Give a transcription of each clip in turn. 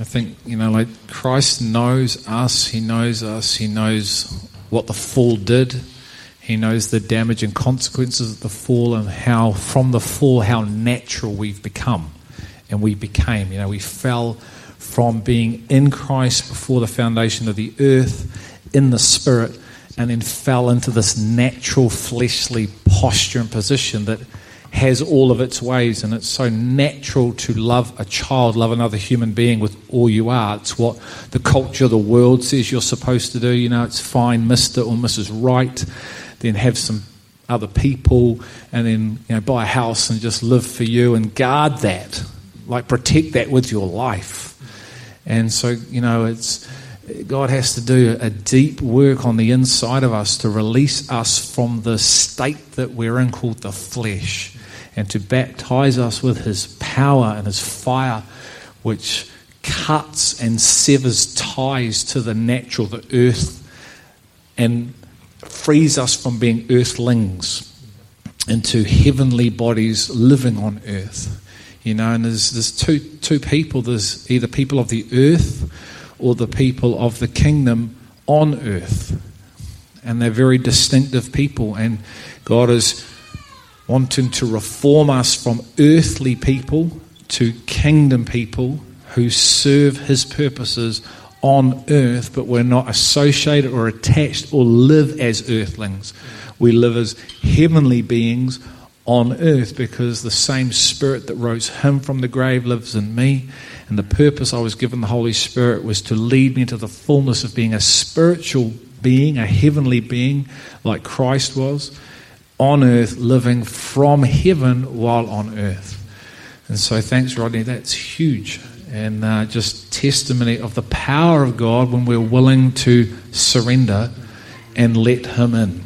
I think, you know, like Christ knows us, He knows us, He knows what the fall did, He knows the damage and consequences of the fall, and how, from the fall, how natural we've become. And we became, you know, we fell from being in Christ before the foundation of the earth, in the Spirit, and then fell into this natural fleshly posture and position that has all of its ways, and it's so natural to love a child, love another human being with all you are. It's what the culture the world says you're supposed to do. You know, it's fine, Mr. or Mrs. Right, then have some other people, and then you know, buy a house and just live for you and guard that, like protect that with your life. And so, you know, it's God has to do a deep work on the inside of us to release us from the state that we're in called the flesh and to baptize us with his power and his fire, which cuts and severs ties to the natural, the earth, and frees us from being earthlings into heavenly bodies living on earth. You know, and there's, there's two, two people there's either people of the earth or the people of the kingdom on earth. And they're very distinctive people, and God is wanting to reform us from earthly people to kingdom people who serve his purposes on earth, but we're not associated or attached or live as earthlings. We live as heavenly beings on earth because the same spirit that rose him from the grave lives in me. And the purpose I was given the Holy Spirit was to lead me to the fullness of being a spiritual being, a heavenly being like Christ was on earth, living from heaven while on earth. And so, thanks, Rodney. That's huge. And uh, just testimony of the power of God when we're willing to surrender and let Him in.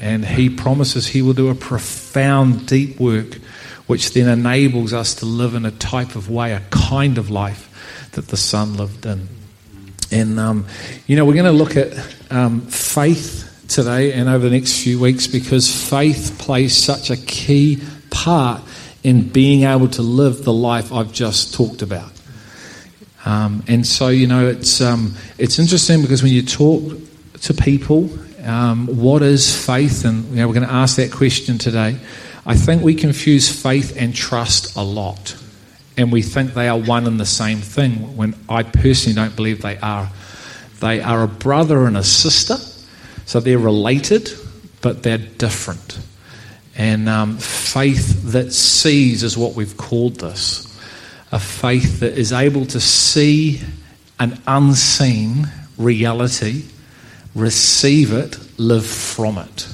And He promises He will do a profound, deep work, which then enables us to live in a type of way, a kind of life that the Son lived in. And, um, you know, we're going to look at um, faith today and over the next few weeks because faith plays such a key part in being able to live the life I've just talked about. Um, and so, you know, it's, um, it's interesting because when you talk to people, um, what is faith? And, you know, we're going to ask that question today. I think we confuse faith and trust a lot. And we think they are one and the same thing when I personally don't believe they are. They are a brother and a sister so they're related, but they're different. And um, faith that sees is what we've called this a faith that is able to see an unseen reality, receive it, live from it.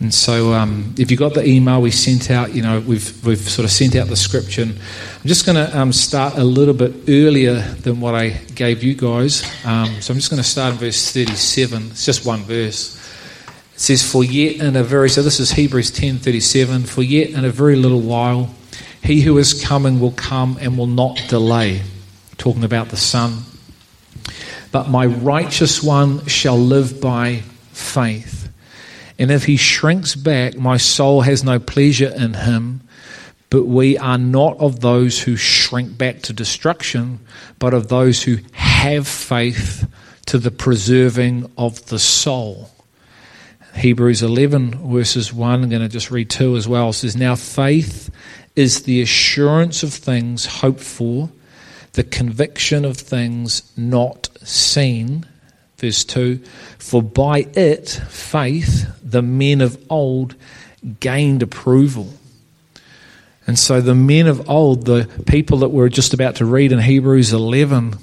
And so, um, if you got the email we sent out, you know, we've, we've sort of sent out the scripture. I'm just going to um, start a little bit earlier than what I gave you guys. Um, so, I'm just going to start in verse 37. It's just one verse. It says, For yet in a very, so this is Hebrews 10 37, for yet in a very little while, he who is coming will come and will not delay. Talking about the Son. But my righteous one shall live by faith. And if he shrinks back, my soul has no pleasure in him. But we are not of those who shrink back to destruction, but of those who have faith to the preserving of the soul. Hebrews 11, verses 1, I'm going to just read 2 as well. Says, Now faith is the assurance of things hoped for, the conviction of things not seen. Verse 2 For by it, faith, the men of old gained approval. And so the men of old, the people that we're just about to read in Hebrews 11,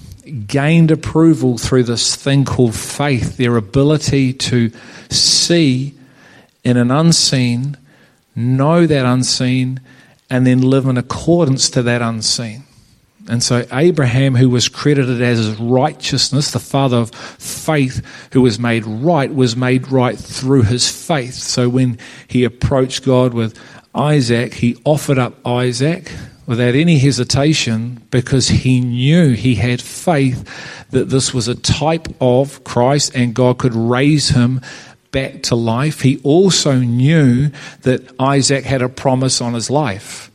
gained approval through this thing called faith, their ability to see in an unseen, know that unseen, and then live in accordance to that unseen. And so Abraham, who was credited as righteousness, the father of faith, who was made right, was made right through his faith. So when he approached God with Isaac, he offered up Isaac without any hesitation because he knew he had faith that this was a type of Christ and God could raise him back to life. He also knew that Isaac had a promise on his life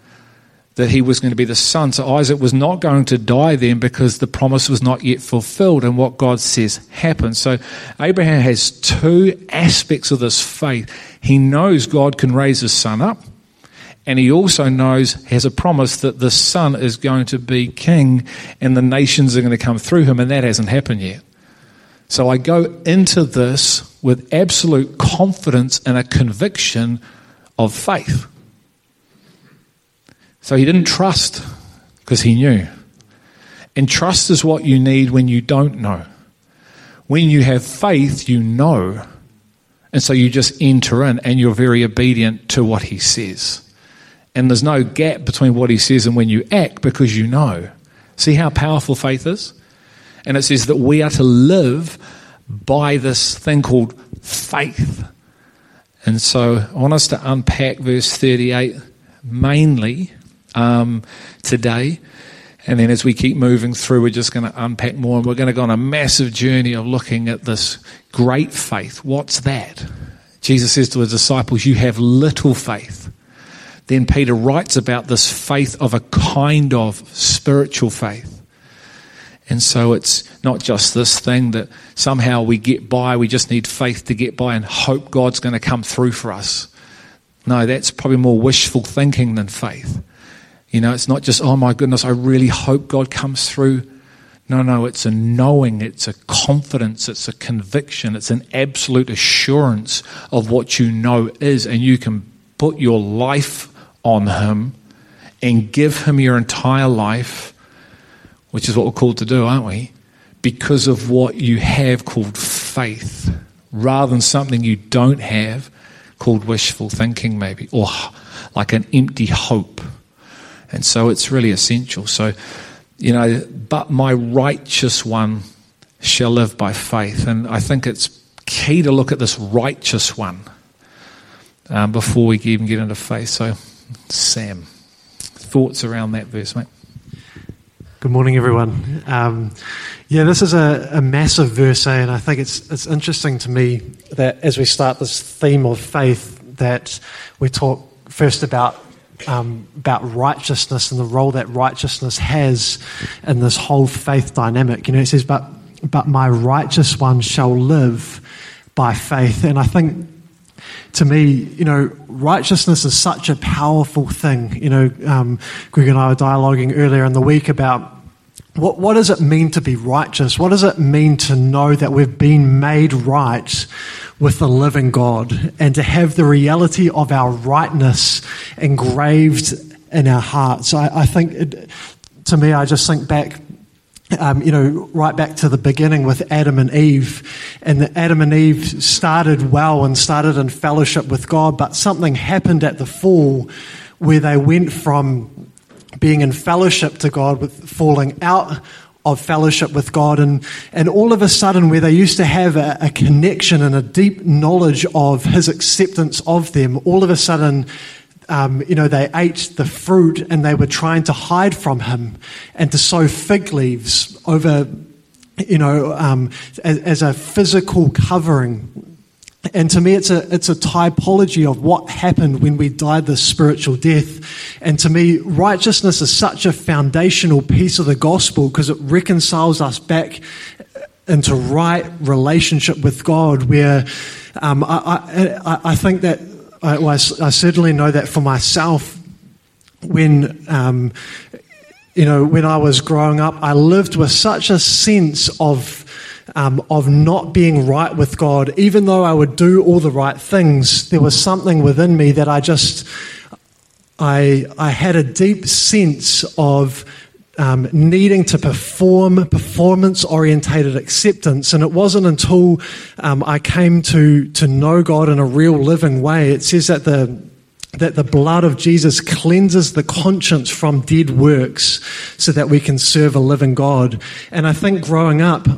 that he was going to be the son. So Isaac was not going to die then because the promise was not yet fulfilled and what God says happened. So Abraham has two aspects of this faith. He knows God can raise his son up. And he also knows, has a promise that the son is going to be king and the nations are going to come through him, and that hasn't happened yet. So I go into this with absolute confidence and a conviction of faith. So he didn't trust because he knew. And trust is what you need when you don't know. When you have faith, you know. And so you just enter in and you're very obedient to what he says. And there's no gap between what he says and when you act because you know. See how powerful faith is? And it says that we are to live by this thing called faith. And so I want us to unpack verse 38 mainly um, today. And then as we keep moving through, we're just going to unpack more and we're going to go on a massive journey of looking at this great faith. What's that? Jesus says to his disciples, You have little faith. Then Peter writes about this faith of a kind of spiritual faith. And so it's not just this thing that somehow we get by, we just need faith to get by and hope God's going to come through for us. No, that's probably more wishful thinking than faith. You know, it's not just, oh my goodness, I really hope God comes through. No, no, it's a knowing, it's a confidence, it's a conviction, it's an absolute assurance of what you know is, and you can put your life on Him and give Him your entire life, which is what we're called to do, aren't we? Because of what you have called faith, rather than something you don't have called wishful thinking, maybe, or like an empty hope. And so it's really essential. So, you know, but my righteous one shall live by faith. And I think it's key to look at this righteous one um, before we even get into faith. So, Sam, thoughts around that verse, mate? Good morning, everyone. Um, yeah, this is a, a, massive verse, eh? and I think it's it's interesting to me that as we start this theme of faith, that we talk first about um, about righteousness and the role that righteousness has in this whole faith dynamic. You know, it says, "But but my righteous one shall live by faith," and I think to me, you know, righteousness is such a powerful thing. You know, um, Greg and I were dialoguing earlier in the week about what, what does it mean to be righteous? What does it mean to know that we've been made right with the living God and to have the reality of our rightness engraved in our hearts? I, I think, it, to me, I just think back um, you know, right back to the beginning with Adam and Eve. And Adam and Eve started well and started in fellowship with God, but something happened at the fall where they went from being in fellowship to God with falling out of fellowship with God. And, and all of a sudden, where they used to have a, a connection and a deep knowledge of His acceptance of them, all of a sudden, um, you know, they ate the fruit and they were trying to hide from him and to sew fig leaves over, you know, um, as, as, a physical covering. And to me, it's a, it's a typology of what happened when we died this spiritual death. And to me, righteousness is such a foundational piece of the gospel because it reconciles us back into right relationship with God, where um, I, I, I think that I, well, I certainly know that for myself when um, you know when I was growing up, I lived with such a sense of um, of not being right with God. Even though I would do all the right things, there was something within me that I just I I had a deep sense of um, needing to perform performance orientated acceptance. And it wasn't until um, I came to, to know God in a real living way. It says that the that the blood of Jesus cleanses the conscience from dead works so that we can serve a living God. And I think growing up,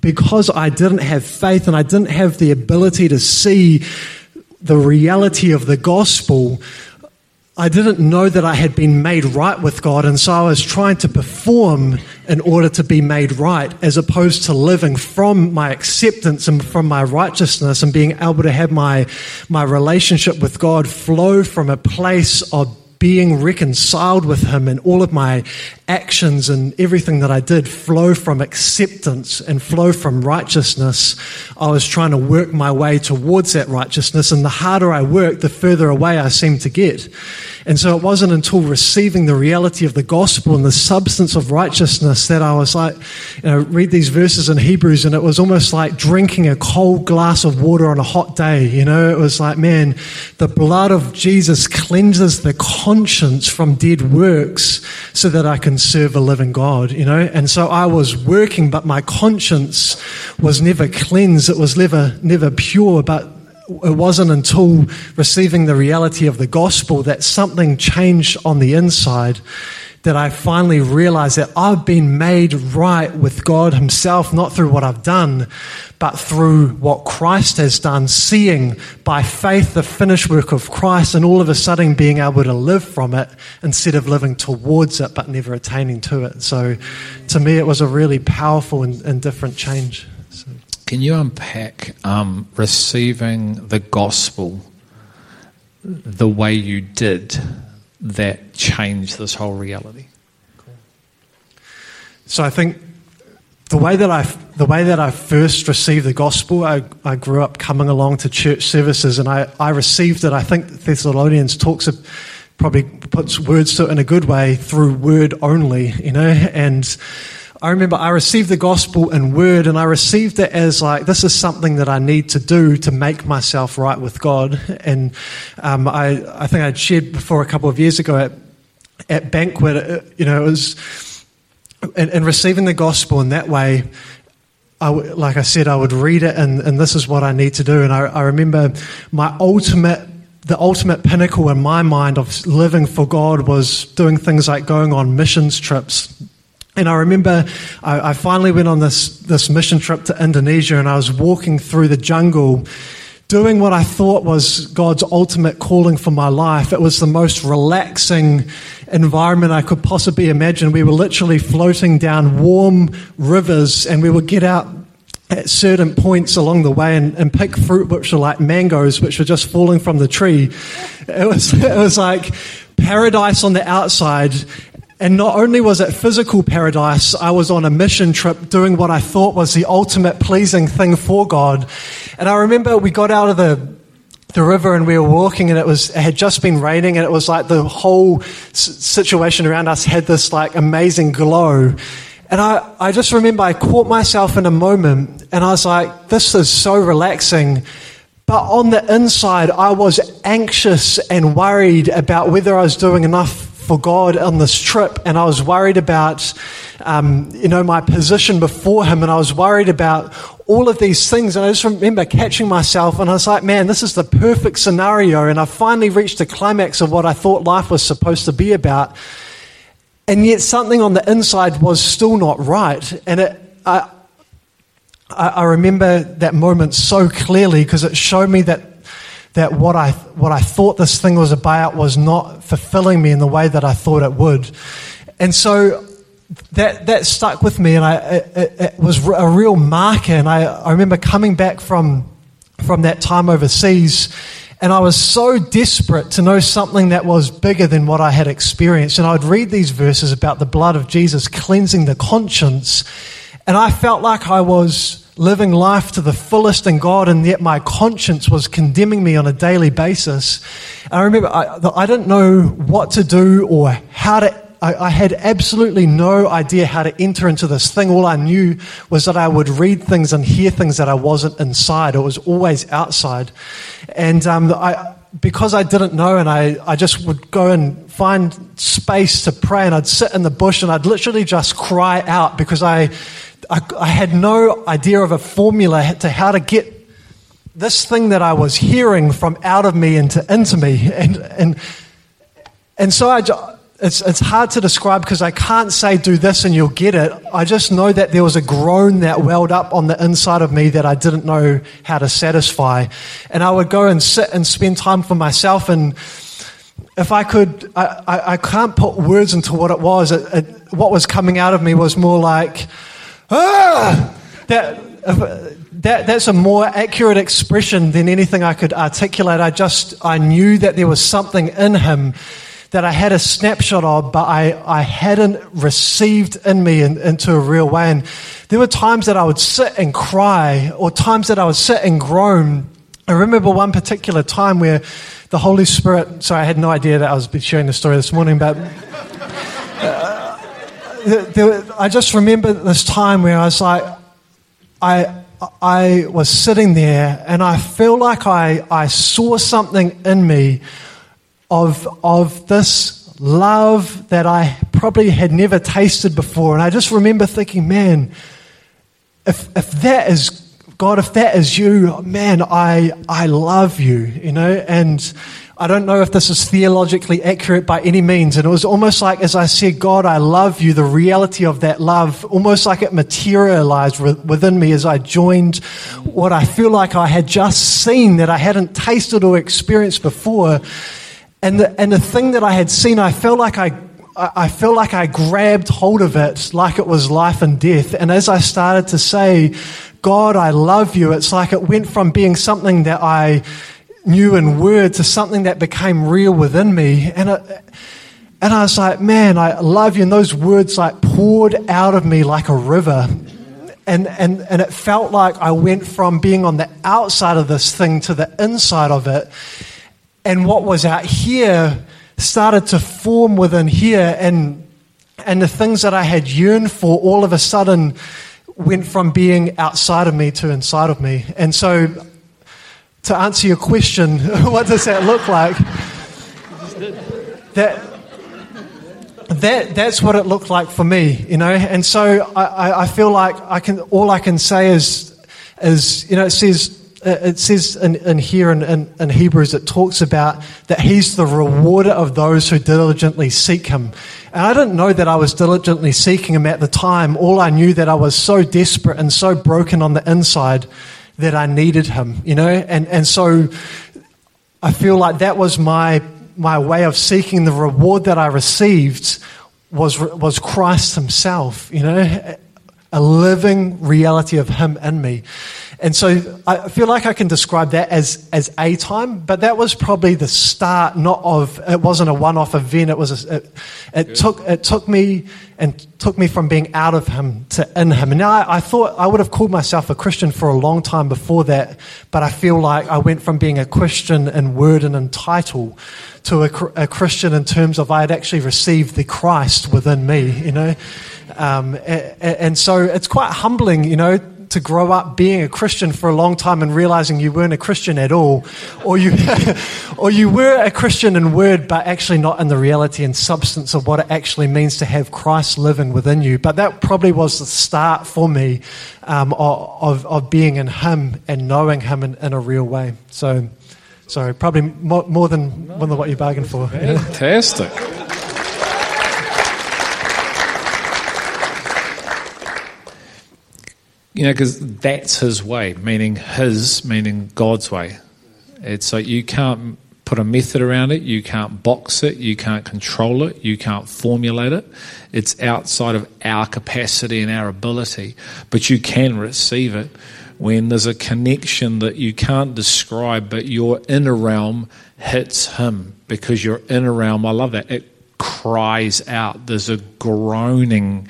because I didn't have faith and I didn't have the ability to see the reality of the gospel, I didn't know that I had been made right with God, and so I was trying to perform in order to be made right, as opposed to living from my acceptance and from my righteousness and being able to have my, my relationship with God flow from a place of being reconciled with Him and all of my actions and everything that I did flow from acceptance and flow from righteousness, I was trying to work my way towards that righteousness. And the harder I worked, the further away I seemed to get. And so it wasn't until receiving the reality of the gospel and the substance of righteousness that I was like, you know, read these verses in Hebrews and it was almost like drinking a cold glass of water on a hot day. You know, it was like, man, the blood of Jesus cleanses the conscience from dead works so that I can serve a living God, you know? And so I was working, but my conscience was never cleansed. It was never, never pure, but it wasn't until receiving the reality of the gospel that something changed on the inside that I finally realized that I've been made right with God Himself, not through what I've done, but through what Christ has done, seeing by faith the finished work of Christ, and all of a sudden being able to live from it instead of living towards it but never attaining to it. So to me, it was a really powerful and, and different change. So. Can you unpack um, receiving the gospel the way you did that changed this whole reality? So I think the way that I the way that I first received the gospel, I, I grew up coming along to church services, and I, I received it. I think Thessalonians talks of, probably puts words to it in a good way through word only, you know, and I remember I received the gospel in word and I received it as like, this is something that I need to do to make myself right with God. And um, I, I think I'd shared before a couple of years ago at, at Banquet, uh, you know, it was in, in receiving the gospel in that way. I, like I said, I would read it and, and this is what I need to do. And I, I remember my ultimate the ultimate pinnacle in my mind of living for God was doing things like going on missions trips, and I remember I, I, finally went on this, this mission trip to Indonesia and I was walking through the jungle doing what I thought was God's ultimate calling for my life. It was the most relaxing environment I could possibly imagine. We were literally floating down warm rivers and we would get out at certain points along the way and, and pick fruit which were like mangoes, which were just falling from the tree. It was, it was like paradise on the outside and not only was it physical paradise, I was on a mission trip doing what I thought was the ultimate pleasing thing for God. And I remember we got out of the the river and we were walking and it was it had just been raining and it was like the whole situation around us had this like amazing glow and I, I just remember I caught myself in a moment and I was like, this is so relaxing. But on the inside, I was anxious and worried about whether I was doing enough for God on this trip, and I was worried about, um, you know, my position before Him, and I was worried about all of these things. And I just remember catching myself, and I was like, man, this is the perfect scenario. And I finally reached the climax of what I thought life was supposed to be about. And yet, something on the inside was still not right. And it, I, I remember that moment so clearly because it showed me that that what I, what I thought this thing was about was not fulfilling me in the way that I thought it would. And so that, that stuck with me, and I, it, it was a real marker. And I, I remember coming back from, from that time overseas, and I was so desperate to know something that was bigger than what I had experienced. And I'd read these verses about the blood of Jesus cleansing the conscience, and I felt like I was living life to the fullest in God, and yet my conscience was condemning me on a daily basis. I remember I, I didn't know what to do or how to. I, I had absolutely no idea how to enter into this thing. All I knew was that I would read things and hear things that I wasn't inside. It was always outside. And um, I, because I didn't know, and I, I just would go and find space to pray, and I'd sit in the bush and I'd literally just cry out because I I, I had no idea of a formula to how to get this thing that I was hearing from out of me into, into me. And, and, and so I, it's, it's hard to describe because I can't say do this and you'll get it. I just know that there was a groan that welled up on the inside of me that I didn't know how to satisfy. And I would go and sit and spend time for myself. And if I could, I, I, I can't put words into what it was. It, it, what was coming out of me was more like, ah! That, that, that's a more accurate expression than anything I could articulate. I just, I knew that there was something in him that I had a snapshot of, but I, I hadn't received in me in, into a real way. And there were times that I would sit and cry, or times that I would sit and groan. I remember one particular time where the Holy Spirit, sorry, I had no idea that I was sharing the story this morning, but uh, I just remember this time where I was like, I, I was sitting there and I feel like I, I saw something in me of, of this love that I probably had never tasted before. And I just remember thinking, man, if, if that is God, if that is you, man, I, I love you, you know, and I don't know if this is theologically accurate by any means. And it was almost like, as I said, God, I love you, the reality of that love, almost like it materialized within me as I joined what I feel like I had just seen that I hadn't tasted or experienced before. And the, and the thing that I had seen, I felt like I I felt like I grabbed hold of it like it was life and death. And as I started to say, God, I love you, it's like it went from being something that I knew in word to something that became real within me. And it, and I was like, man, I love you. And those words like poured out of me like a river. And, and, and it felt like I went from being on the outside of this thing to the inside of it. And what was out here started to form within here. And, and the things that I had yearned for all of a sudden went from being outside of me to inside of me. And so to answer your question, what does that look like? That, that, that's what it looked like for me, you know. And so I, I feel like I can, all I can say is, is you know, it says, it says in, in here in, in, in, Hebrews, it talks about that He's the rewarder of those who diligently seek Him. And I didn't know that I was diligently seeking Him at the time. All I knew that I was so desperate and so broken on the inside that I needed him, you know? And, and so I feel like that was my, my way of seeking the reward that I received was, was Christ himself, you know? A living reality of him in me. And so I feel like I can describe that as, as a time, but that was probably the start, not of, it wasn't a one off event. It was, a, it, it took, it took me and took me from being out of him to in him. And now I, I, thought I would have called myself a Christian for a long time before that, but I feel like I went from being a Christian in word and in title to a, a Christian in terms of I had actually received the Christ within me, you know. Um, and, and so it's quite humbling, you know, to grow up being a Christian for a long time and realizing you weren't a Christian at all, or you, or you were a Christian in word, but actually not in the reality and substance of what it actually means to have Christ living within you. But that probably was the start for me um, of, of being in Him and knowing Him in, in a real way. So, sorry, probably more, more than, more than what you bargained for. Fantastic. You know, because that's his way, meaning his, meaning God's way. It's like you can't put a method around it, you can't box it, you can't control it, you can't formulate it. It's outside of our capacity and our ability, but you can receive it when there's a connection that you can't describe, but your inner realm hits him because your inner realm, I love that, it cries out. There's a groaning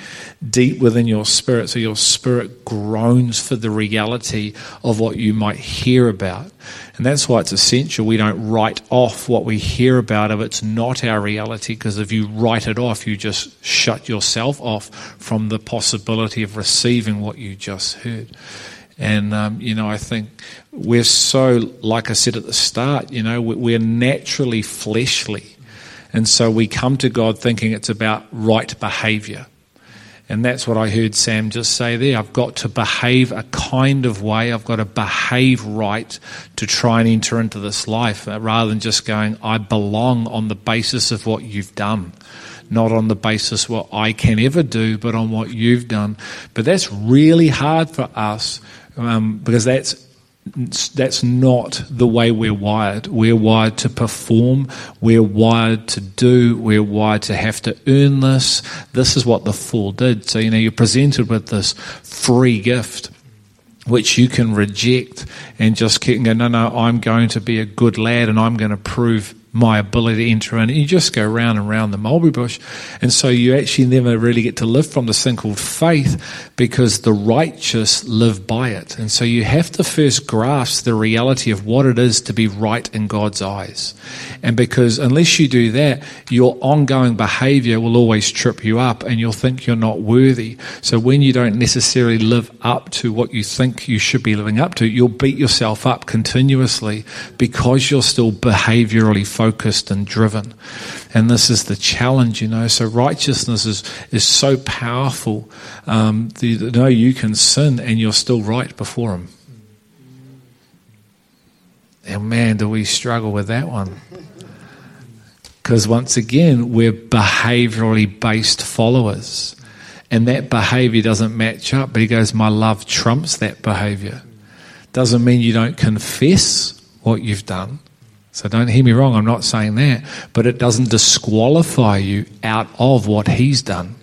deep within your spirit. So your spirit groans for the reality of what you might hear about. And that's why it's essential we don't write off what we hear about if it's not our reality, because if you write it off, you just shut yourself off from the possibility of receiving what you just heard. And, um, you know, I think we're so, like I said at the start, you know, we're naturally fleshly. And so we come to God thinking it's about right behavior. And that's what I heard Sam just say there. I've got to behave a kind of way. I've got to behave right to try and enter into this life uh, rather than just going, I belong on the basis of what you've done. Not on the basis what I can ever do, but on what you've done. But that's really hard for us um, because that's that's not the way we're wired. We're wired to perform. We're wired to do. We're wired to have to earn this. This is what the fall did. So, you know, you're presented with this free gift, which you can reject and just keep going, no, no, I'm going to be a good lad and I'm going to prove my ability to enter in. And you just go round and round the mulberry bush. And so you actually never really get to live from this thing called faith because the righteous live by it. And so you have to first grasp the reality of what it is to be right in God's eyes. And because unless you do that, your ongoing behavior will always trip you up and you'll think you're not worthy. So when you don't necessarily live up to what you think you should be living up to, you'll beat yourself up continuously because you're still behaviorally focused focused and driven. And this is the challenge, you know. So righteousness is, is so powerful. Um, you know you can sin and you're still right before Him. And man, do we struggle with that one. Because once again, we're behaviorally based followers. And that behavior doesn't match up. But he goes, My love trumps that behavior. Doesn't mean you don't confess what you've done. So don't hear me wrong, I'm not saying that. But it doesn't disqualify you out of what he's done.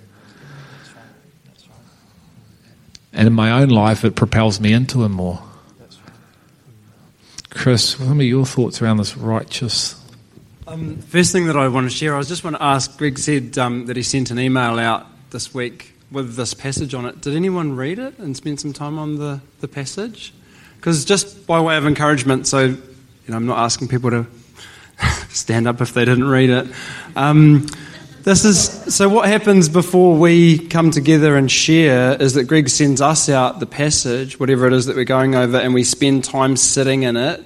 And in my own life, it propels me into him more. Chris, what are your thoughts around this righteous? Um, first thing that I want to share, I just want to ask Greg said um, that he sent an email out this week with this passage on it. Did anyone read it and spend some time on the, the passage? Because just by way of encouragement, so know, I'm not asking people to stand up if they didn't read it. Um, this is so. What happens before we come together and share is that Greg sends us out the passage, whatever it is that we're going over, and we spend time sitting in it,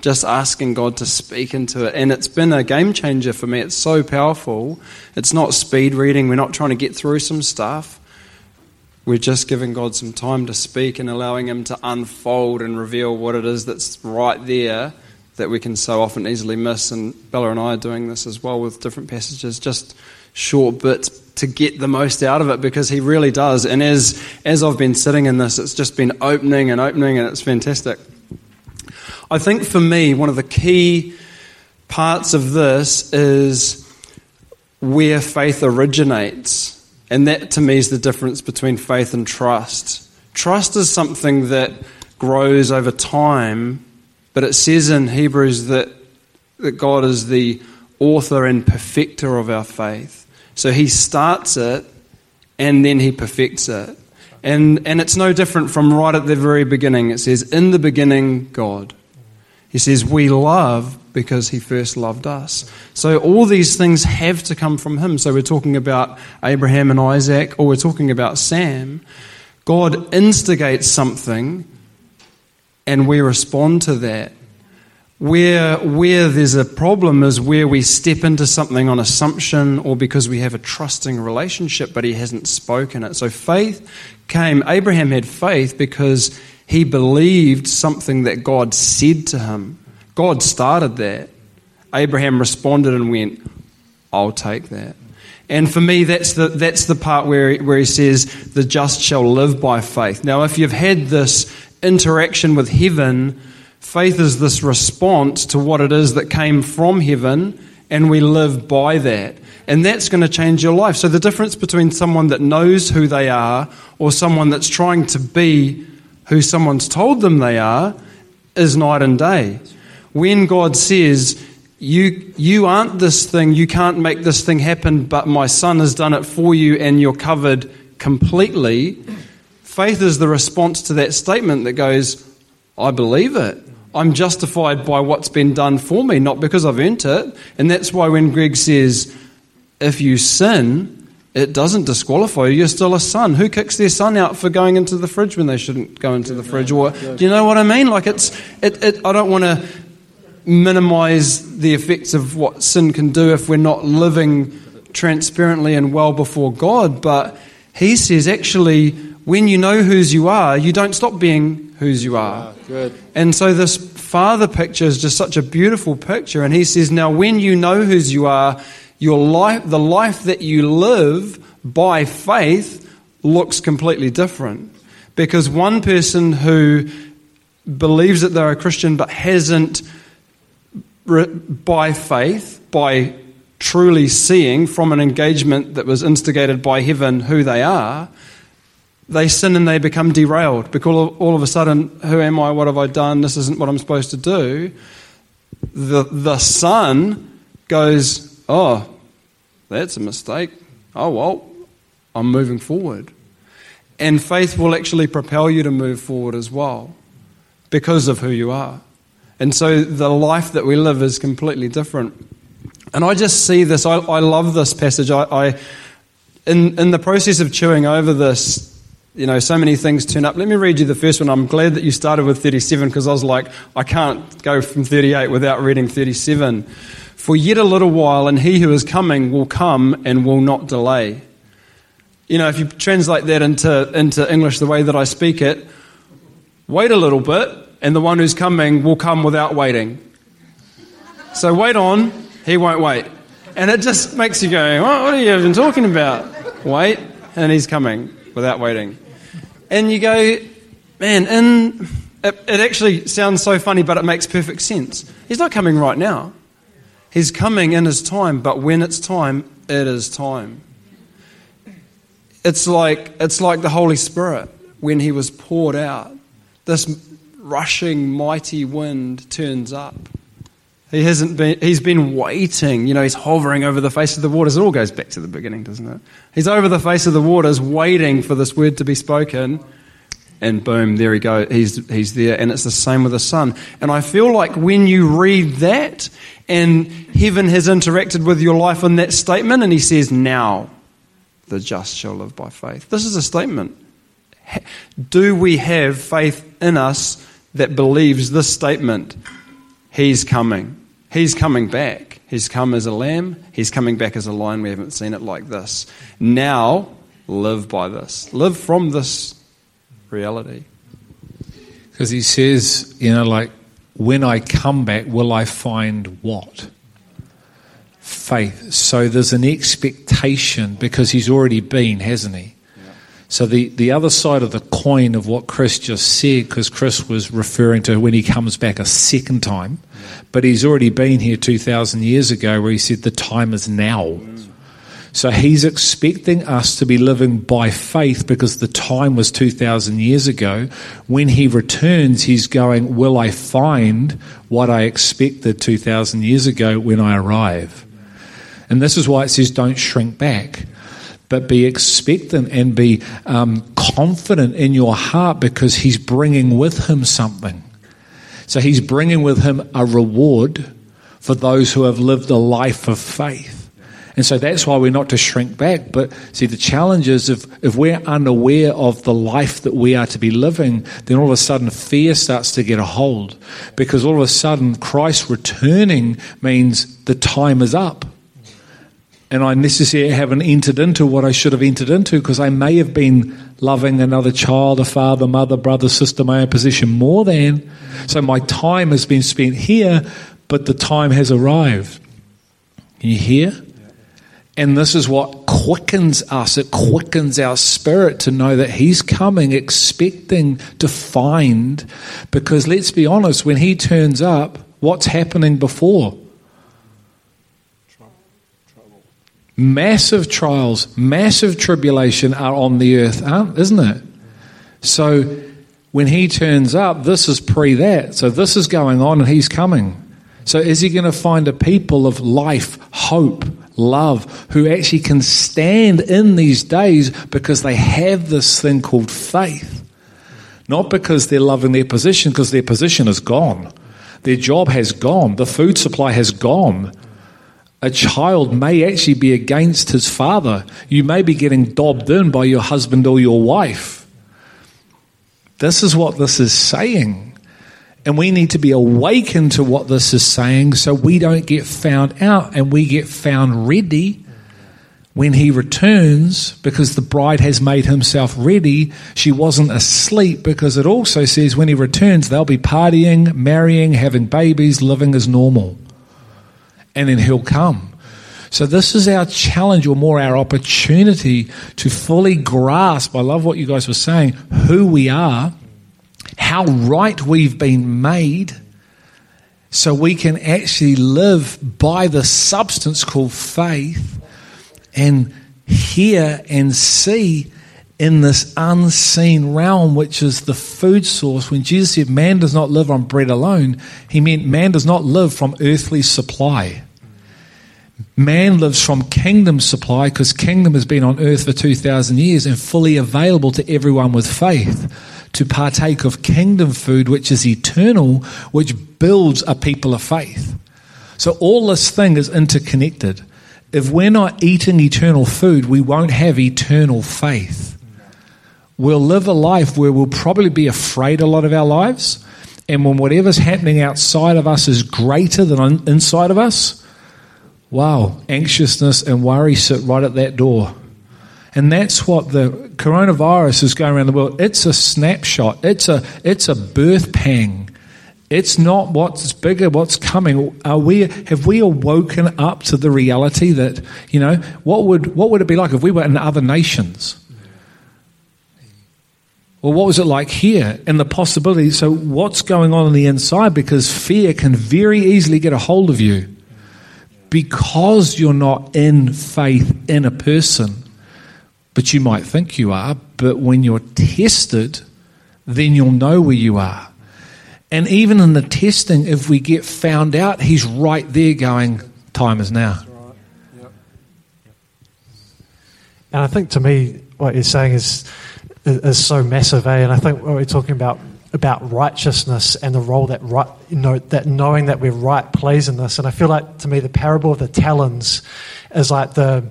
just asking God to speak into it. And it's been a game changer for me. It's so powerful. It's not speed reading. We're not trying to get through some stuff. We're just giving God some time to speak and allowing Him to unfold and reveal what it is that's right there that we can so often easily miss. And Bella and I are doing this as well with different passages, just short bits to get the most out of it because he really does. And as, as I've been sitting in this, it's just been opening and opening, and it's fantastic. I think for me, one of the key parts of this is where faith originates. And that to me is the difference between faith and trust. Trust is something that grows over time but it says in Hebrews that, that God is the author and perfecter of our faith. So he starts it and then he perfects it. And, and it's no different from right at the very beginning. It says, In the beginning, God. He says, We love because he first loved us. So all these things have to come from him. So we're talking about Abraham and Isaac, or we're talking about Sam. God instigates something and we respond to that. Where, where there's a problem is where we step into something on assumption or because we have a trusting relationship, but he hasn't spoken it. So faith came, Abraham had faith because he believed something that God said to him. God started that. Abraham responded and went, I'll take that. And for me, that's the, that's the part where, where he says, the just shall live by faith. Now, if you've had this interaction with heaven, faith is this response to what it is that came from heaven, and we live by that. And that's going to change your life. So, the difference between someone that knows who they are or someone that's trying to be who someone's told them they are is night and day. When God says, you, you aren't this thing, you can't make this thing happen, but my son has done it for you and you're covered completely, Faith is the response to that statement that goes, I believe it. I'm justified by what's been done for me, not because I've earned it. And that's why when Greg says, if you sin, it doesn't disqualify you. You're still a son. Who kicks their son out for going into the fridge when they shouldn't go into the fridge? Or do you know what I mean? Like it's, it, it, I don't want to minimize the effects of what sin can do if we're not living transparently and well before God. But he says actually when you know whose you are, you don't stop being whose you are. Ah, good. And so this father picture is just such a beautiful picture. And he says, now when you know whose you are, your life, the life that you live by faith looks completely different. Because one person who believes that they're a Christian but hasn't, by faith, by truly seeing from an engagement that was instigated by heaven who they are, they sin and they become derailed because all of a sudden, who am I? What have I done? This isn't what I'm supposed to do. The, the son goes, Oh, that's a mistake. Oh, well, I'm moving forward. And faith will actually propel you to move forward as well because of who you are. And so the life that we live is completely different. And I just see this, I, I love this passage. I, I, in, in the process of chewing over this, you know, so many things turn up. Let me read you the first one. I'm glad that you started with 37 because I was like, I can't go from 38 without reading 37. For yet a little while, and he who is coming will come and will not delay. You know, if you translate that into, into English the way that I speak it, wait a little bit, and the one who's coming will come without waiting. So wait on, he won't wait. And it just makes you go, what are you even talking about? Wait, and he's coming without waiting. And you go, man, and it, it actually sounds so funny, but it makes perfect sense. He's not coming right now. He's coming in his time, but when it's time, it is time. It's like, it's like the Holy Spirit when he was poured out. This rushing, mighty wind turns up. He hasn't been, he's been waiting. You know, he's hovering over the face of the waters. It all goes back to the beginning, doesn't it? He's over the face of the waters, waiting for this word to be spoken. And boom, there he goes. He's, he's there. And it's the same with the son. And I feel like when you read that, and heaven has interacted with your life in that statement, and he says, Now the just shall live by faith. This is a statement. Do we have faith in us that believes this statement? He's coming. He's coming back. He's come as a lamb. He's coming back as a lion. We haven't seen it like this. Now, live by this. Live from this reality. Because he says, you know, like, when I come back, will I find what? Faith. So there's an expectation because he's already been, hasn't he? So the, the other side of the coin of what Chris just said, because Chris was referring to when he comes back a second time, but he's already been here 2,000 years ago where he said the time is now. So he's expecting us to be living by faith because the time was 2,000 years ago. When he returns, he's going, Will I find what I expected 2,000 years ago when I arrive? And this is why it says, Don't shrink back but be expectant and be um, confident in your heart because he's bringing with him something. So he's bringing with him a reward for those who have lived a life of faith. And so that's why we're not to shrink back. But see, the challenge is if, if we're unaware of the life that we are to be living, then all of a sudden fear starts to get a hold. Because all of a sudden Christ returning means the time is up and I necessarily haven't entered into what I should have entered into because I may have been loving another child, a father, mother, brother, sister, my own position more than. So my time has been spent here, but the time has arrived. Can you hear? And this is what quickens us. It quickens our spirit to know that He's coming, expecting to find. Because let's be honest, when He turns up, what's happening before? Massive trials, massive tribulation are on the earth, aren't, isn't it? So when he turns up, this is pre that. So this is going on and he's coming. So is he going to find a people of life, hope, love, who actually can stand in these days because they have this thing called faith? Not because they're loving their position, because their position is gone. Their job has gone. The food supply has gone a child may actually be against his father. You may be getting dobbed in by your husband or your wife. This is what this is saying. And we need to be awakened to what this is saying so we don't get found out and we get found ready when he returns because the bride has made himself ready. She wasn't asleep because it also says when he returns, they'll be partying, marrying, having babies, living as normal and then He'll come. So, this is our challenge, or more our opportunity to fully grasp. I love what you guys were saying who we are, how right we've been made, so we can actually live by the substance called faith and hear and see in this unseen realm, which is the food source. When Jesus said, Man does not live on bread alone, he meant man does not live from earthly supply. Man lives from kingdom supply because kingdom has been on earth for 2,000 years and fully available to everyone with faith to partake of kingdom food, which is eternal, which builds a people of faith. So all this thing is interconnected. If we're not eating eternal food, we won't have eternal faith. We'll live a life where we'll probably be afraid a lot of our lives. And when whatever's happening outside of us is greater than inside of us, wow, anxiousness and worry sit right at that door. And that's what the coronavirus is going around the world. It's a snapshot. It's a it's a birth pang. It's not what's bigger, what's coming. Are we have we awoken up to the reality that, you know, what would what would it be like if we were in other nations? Well, what was it like here? And the possibility. So, what's going on on the inside? Because fear can very easily get a hold of you because you're not in faith in a person but you might think you are. But when you're tested, then you'll know where you are. And even in the testing, if we get found out, he's right there going, Time is now. And I think to me, what you're saying is, is so massive, eh? And I think what we're talking about about righteousness and the role that right, you know, that knowing that we're right plays in this. And I feel like to me, the parable of the talents is like the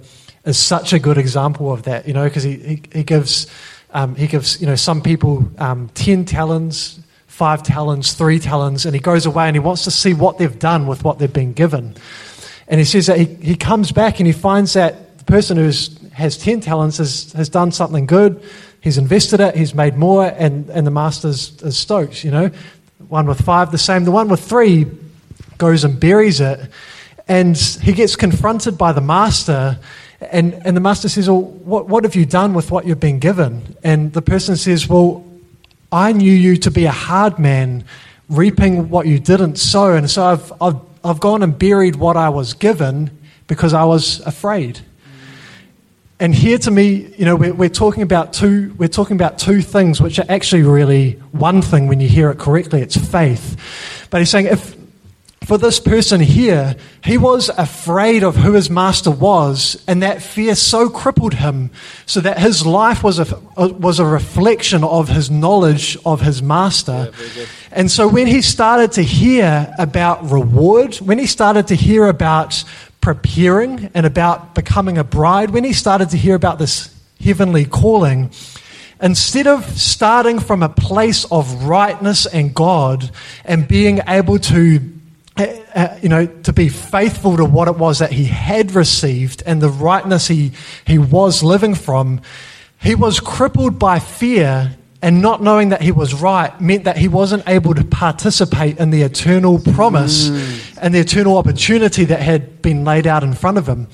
is such a good example of that, you know, because he, he, he, gives, um, he gives, you know, some people um, 10 talents, five talents, three talents, and he goes away and he wants to see what they've done with what they've been given. And he says that he, he comes back and he finds that the person who has 10 talents has, has done something good, he's invested it, he's made more, and, and the master's is stoked, you know. One with five, the same. The one with three goes and buries it. And he gets confronted by the master and, and the master says, Well, what, what have you done with what you've been given? And the person says, Well, I knew you to be a hard man, reaping what you didn't sow. And so I've, I've, I've gone and buried what I was given because I was afraid. And here to me, you know, we're, we're, talking about two, we're talking about two things, which are actually really one thing when you hear it correctly. It's faith. But he's saying if, for this person here, he was afraid of who his master was, and that fear so crippled him so that his life was a, was a reflection of his knowledge of his master. Yeah, and so when he started to hear about reward, when he started to hear about preparing and about becoming a bride, when he started to hear about this heavenly calling, instead of starting from a place of rightness and God and being able to uh, uh, you know, to be faithful to what it was that he had received and the rightness he, he was living from, he was crippled by fear and not knowing that he was right meant that he wasn't able to participate in the eternal promise mm. and the eternal opportunity that had been laid out in front of him.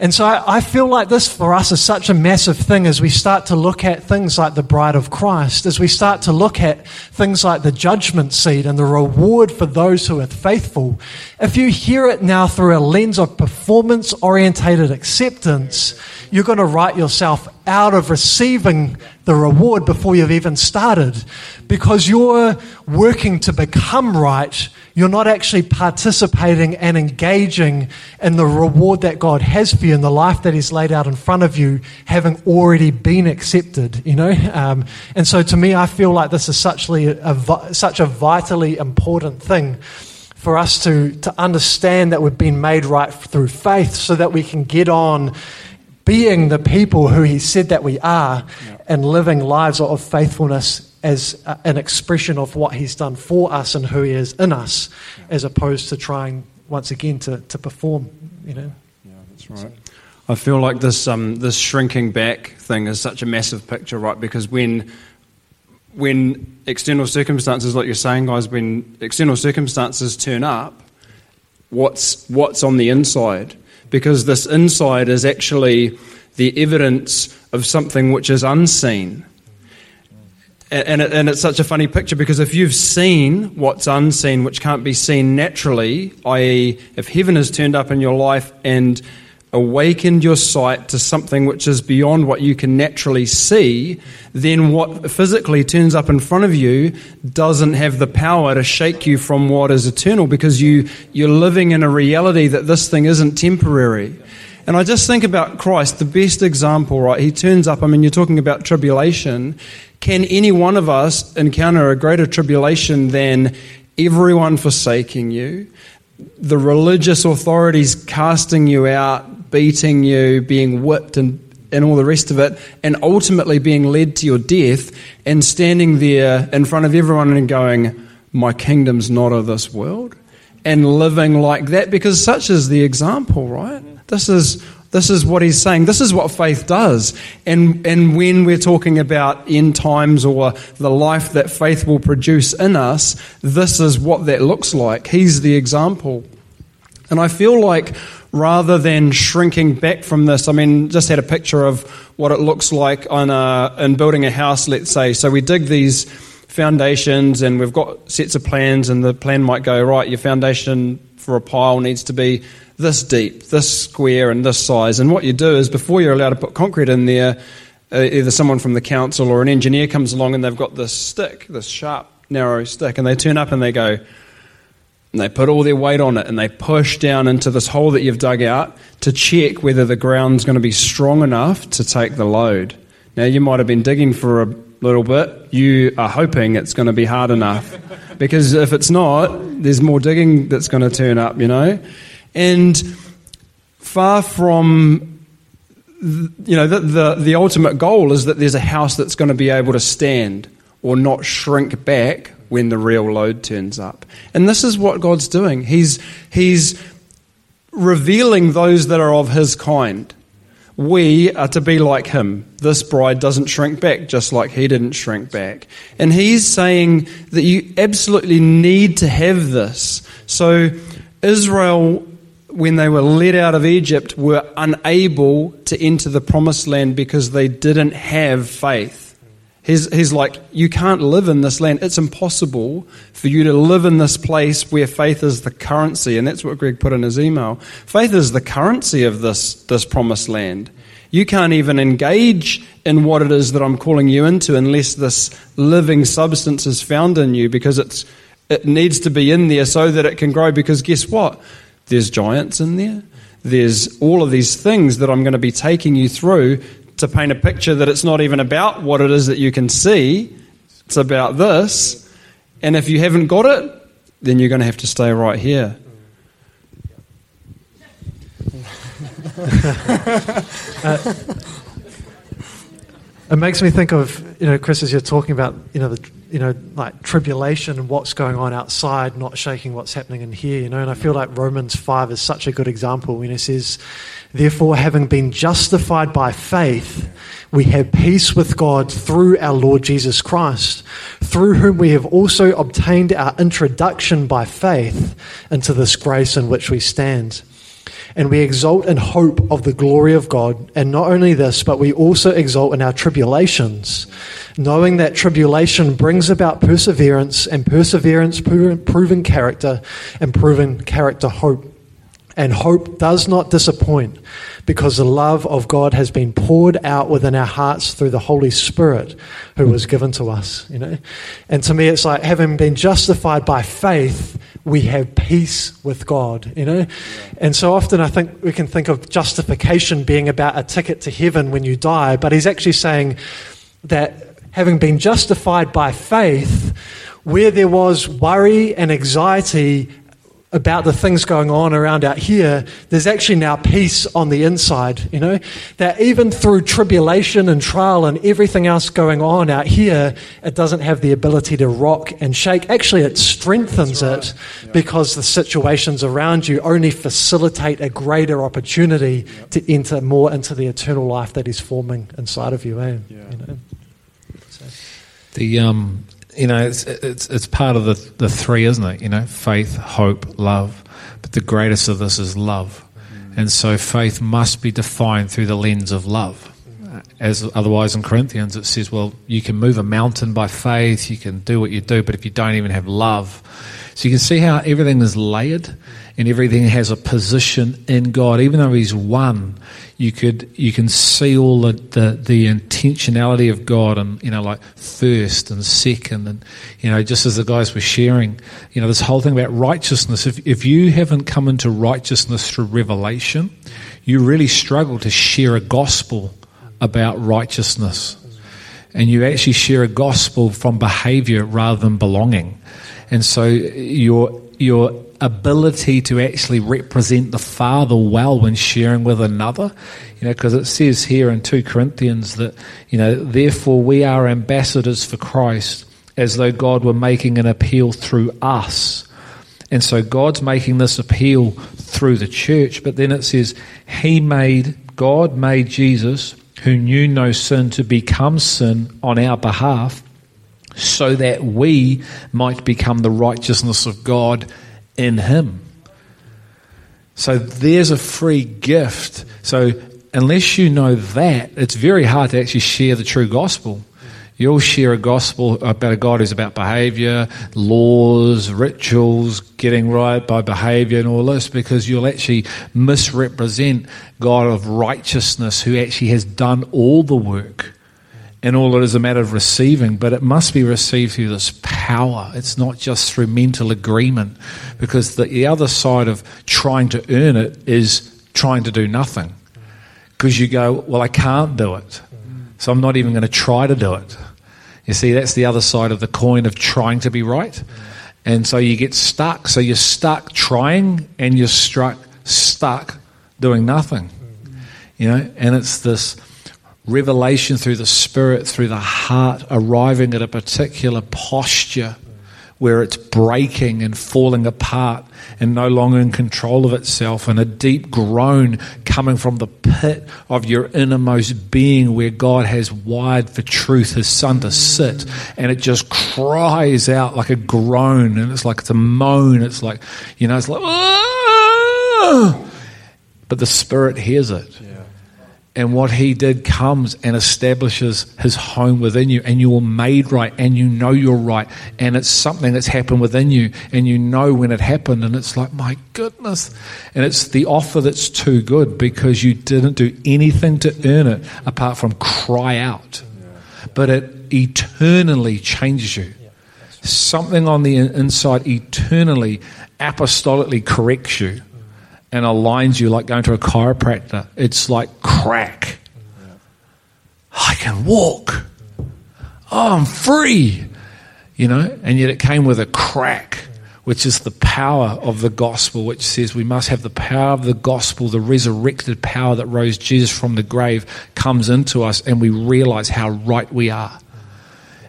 And so I, I, feel like this for us is such a massive thing as we start to look at things like the bride of Christ, as we start to look at things like the judgment seat and the reward for those who are faithful. If you hear it now through a lens of performance orientated acceptance, you're going to write yourself out of receiving the reward before you've even started because you're working to become right. You're not actually participating and engaging in the reward that God has for you in the life that He's laid out in front of you, having already been accepted, you know? Um, and so to me, I feel like this is such a, such a vitally important thing for us to, to understand that we've been made right through faith so that we can get on being the people who he said that we are yeah. and living lives of faithfulness as an expression of what he's done for us and who he is in us, yeah. as opposed to trying once again to, to perform, you know. Yeah, that's right. I feel like this um, this shrinking back thing is such a massive picture, right? Because when when external circumstances, like you're saying, guys, when external circumstances turn up, what's what's on the inside? because this inside is actually the evidence of something which is unseen. And, and, it's such a funny picture because if you've seen what's unseen, which can't be seen naturally, i.e., if heaven has turned up in your life and awakened your sight to something which is beyond what you can naturally see, then what physically turns up in front of you doesn't have the power to shake you from what is eternal because you, you're living in a reality that this thing isn't temporary. And I just think about Christ, the best example, right? He turns up, I mean, you're talking about tribulation. Can any one of us encounter a greater tribulation than everyone forsaking you, the religious authorities casting you out, beating you, being whipped, and, and all the rest of it, and ultimately being led to your death and standing there in front of everyone and going, My kingdom's not of this world? And living like that, because such is the example, right? This is this is what he's saying. This is what faith does. And, and when we're talking about end times or the life that faith will produce in us, this is what that looks like. He's the example. And I feel like rather than shrinking back from this, I mean, just had a picture of what it looks like on a, in building a house, let's say. So we dig these foundations and we've got sets of plans, and the plan might go, right, your foundation for a pile needs to be this deep, this square, and this size. And what you do is before you're allowed to put concrete in there, uh, either someone from the council or an engineer comes along and they've got this stick, this sharp, narrow stick, and they turn up and they go, and they put all their weight on it and they push down into this hole that you've dug out to check whether the ground's going to be strong enough to take the load. Now, you might have been digging for a little bit. You are hoping it's going to be hard enough. Because if it's not, there's more digging that's going to turn up, you know? And far from, you know, the, the, the ultimate goal is that there's a house that's going to be able to stand or not shrink back when the real load turns up. And this is what God's doing. He's, he's revealing those that are of His kind. We are to be like Him. This bride doesn't shrink back just like He didn't shrink back. And He's saying that you absolutely need to have this. So, Israel when they were led out of Egypt, were unable to enter the promised land because they didn't have faith. He's, he's like, You can't live in this land. It's impossible for you to live in this place where faith is the currency. And that's what Greg put in his email. Faith is the currency of this, this promised land. You can't even engage in what it is that I'm calling you into unless this living substance is found in you because it's, it needs to be in there so that it can grow. Because guess what? There's giants in there. There's all of these things that I'm going to be taking you through to paint a picture that it's not even about what it is that you can see, it's about this. And if you haven't got it, then you're going to have to stay right here. uh, it makes me think of, you know, Chris, as you're talking about, you know, the, you know, like tribulation and what's going on outside, not shaking what's happening in here, you know, and I feel like Romans 5 is such a good example when it says, Therefore, having been justified by faith, we have peace with God through our Lord Jesus Christ, through whom we have also obtained our introduction by faith into this grace in which we stand and we exult in hope of the glory of God. And not only this, but we also exult in our tribulations, knowing that tribulation brings about perseverance, and perseverance, proven character, and proven character, hope. And hope does not disappoint because the love of God has been poured out within our hearts through the Holy Spirit who was given to us, you know. And to me it's like having been justified by faith, we have peace with God, you know. And so often I think we can think of justification being about a ticket to heaven when you die, but he's actually saying that having been justified by faith, where there was worry and anxiety about the things going on around out here, there's actually now peace on the inside, you know? That even through tribulation and trial and everything else going on out here, it doesn't have the ability to rock and shake. Actually, it strengthens right. it yeah. because the situations around you only facilitate a greater opportunity yep. to enter more into the eternal life that is forming inside of you, eh? Yeah. You know? so. The, um, you know, it's, it's, it's part of the, the three, isn't it? You know, faith, hope, love. But the greatest of this is love. Mm. And so faith must be defined through the lens of love. As otherwise in Corinthians it says, well, you can move a mountain by faith, you can do what you do, but if you don't even have love. So you can see how everything is layered and everything has a position in God. Even though He's one, you could you can see all the, the, the intentionality of God and you know like first and second and you know just as the guys were sharing, you know this whole thing about righteousness. If if you haven't come into righteousness through revelation, you really struggle to share a gospel about righteousness. And you actually share a gospel from behavior rather than belonging. And so your your ability to actually represent the Father well when sharing with another, you know, because it says here in 2 Corinthians that, you know, therefore we are ambassadors for Christ as though God were making an appeal through us. And so God's making this appeal through the church, but then it says, He made, God made Jesus, who knew no sin, to become sin on our behalf so that we might become the righteousness of God in Him. So there's a free gift. So unless you know that, it's very hard to actually share the true gospel. You'll share a gospel about a God who's about behavior, laws, rituals, getting right by behavior, and all this because you'll actually misrepresent God of righteousness who actually has done all the work and all it is a matter of receiving, but it must be received through this power. It's not just through mental agreement, because the, the other side of trying to earn it is trying to do nothing. Because you go, well, I can't do it, so I'm not even going to try to do it. You see, that's the other side of the coin of trying to be right. And so you get stuck. So you're stuck trying and you're struck, stuck doing nothing. You know, and it's this revelation through the Spirit, through the heart, arriving at a particular posture where it's breaking and falling apart and no longer in control of itself, and a deep groan coming from the pit of your innermost being where God has wired for truth, His Son to sit, and it just cries out like a groan, and it's like it's a moan, it's like, you know, it's like, "Ah!" but the Spirit hears it and what he did comes and establishes his home within you and you are made right and you know you're right and it's something that's happened within you and you know when it happened and it's like my goodness. And it's the offer that's too good because you didn't do anything to earn it apart from cry out. But it eternally changes you. Something on the inside eternally apostolically corrects you and aligns you like going to a chiropractor. It's like crack. I can walk. Oh, I'm free. You know, and yet it came with a crack, which is the power of the gospel, which says we must have the power of the gospel, the resurrected power that rose Jesus from the grave comes into us, and we realize how right we are.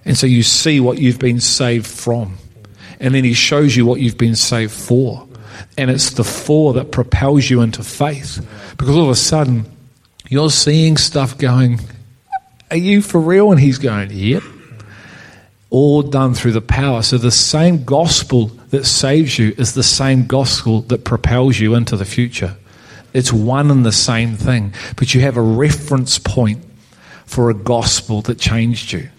And so you see what you've been saved from. And then he shows you what you've been saved for. And it's the for that propels you into faith. Because all of a sudden, you're seeing stuff going, Are you for real? And he's going, Yep. All done through the power. So the same gospel that saves you is the same gospel that propels you into the future. It's one and the same thing. But you have a reference point for a gospel that changed you.